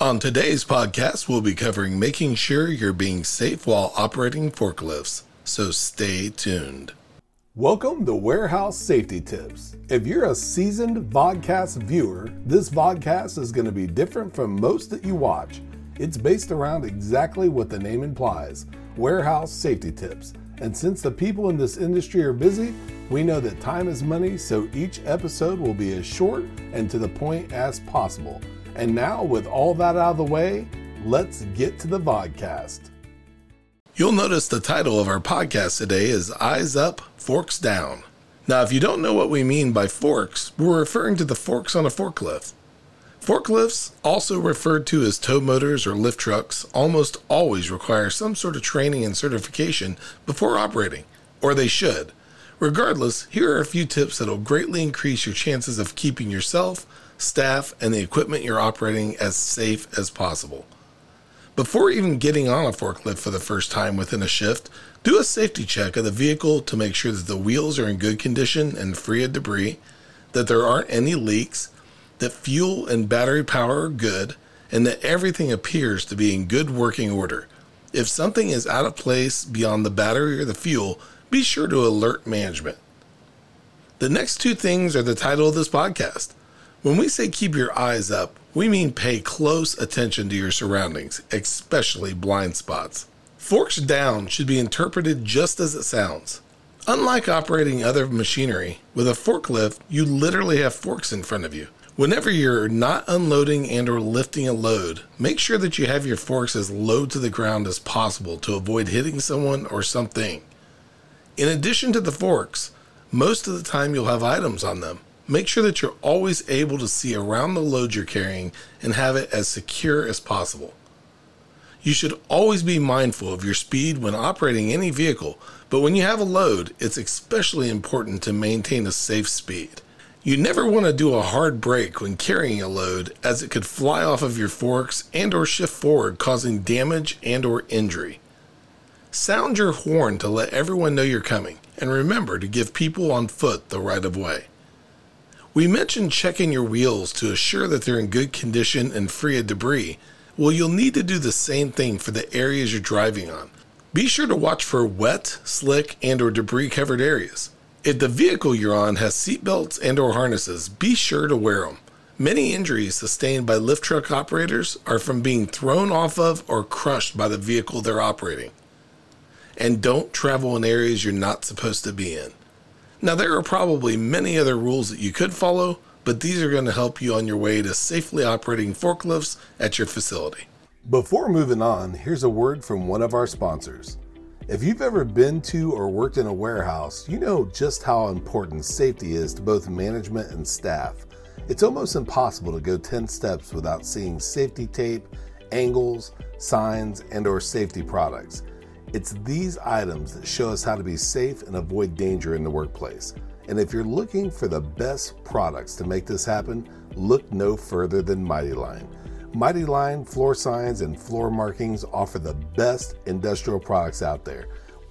On today's podcast, we'll be covering making sure you're being safe while operating forklifts. So stay tuned. Welcome to Warehouse Safety Tips. If you're a seasoned vodcast viewer, this vodcast is going to be different from most that you watch. It's based around exactly what the name implies warehouse safety tips. And since the people in this industry are busy, we know that time is money, so each episode will be as short and to the point as possible. And now, with all that out of the way, let's get to the vodcast. You'll notice the title of our podcast today is Eyes Up, Forks Down. Now, if you don't know what we mean by forks, we're referring to the forks on a forklift. Forklifts, also referred to as tow motors or lift trucks, almost always require some sort of training and certification before operating, or they should. Regardless, here are a few tips that will greatly increase your chances of keeping yourself, staff, and the equipment you're operating as safe as possible. Before even getting on a forklift for the first time within a shift, do a safety check of the vehicle to make sure that the wheels are in good condition and free of debris, that there aren't any leaks, that fuel and battery power are good, and that everything appears to be in good working order. If something is out of place beyond the battery or the fuel, be sure to alert management. The next two things are the title of this podcast. When we say keep your eyes up, we mean pay close attention to your surroundings, especially blind spots. Forks down should be interpreted just as it sounds. Unlike operating other machinery, with a forklift, you literally have forks in front of you. Whenever you're not unloading and or lifting a load, make sure that you have your forks as low to the ground as possible to avoid hitting someone or something. In addition to the forks, most of the time you'll have items on them. Make sure that you're always able to see around the load you're carrying and have it as secure as possible. You should always be mindful of your speed when operating any vehicle, but when you have a load, it's especially important to maintain a safe speed. You never want to do a hard brake when carrying a load as it could fly off of your forks and or shift forward causing damage and or injury. Sound your horn to let everyone know you're coming and remember to give people on foot the right of way. We mentioned checking your wheels to assure that they're in good condition and free of debris. Well, you'll need to do the same thing for the areas you're driving on. Be sure to watch for wet, slick, and or debris covered areas. If the vehicle you're on has seatbelts and or harnesses, be sure to wear them. Many injuries sustained by lift truck operators are from being thrown off of or crushed by the vehicle they're operating. And don't travel in areas you're not supposed to be in. Now, there are probably many other rules that you could follow, but these are going to help you on your way to safely operating forklifts at your facility. Before moving on, here's a word from one of our sponsors. If you've ever been to or worked in a warehouse, you know just how important safety is to both management and staff. It's almost impossible to go 10 steps without seeing safety tape, angles, signs, and or safety products. It's these items that show us how to be safe and avoid danger in the workplace. And if you're looking for the best products to make this happen, look no further than Mighty Line. Mighty Line floor signs and floor markings offer the best industrial products out there.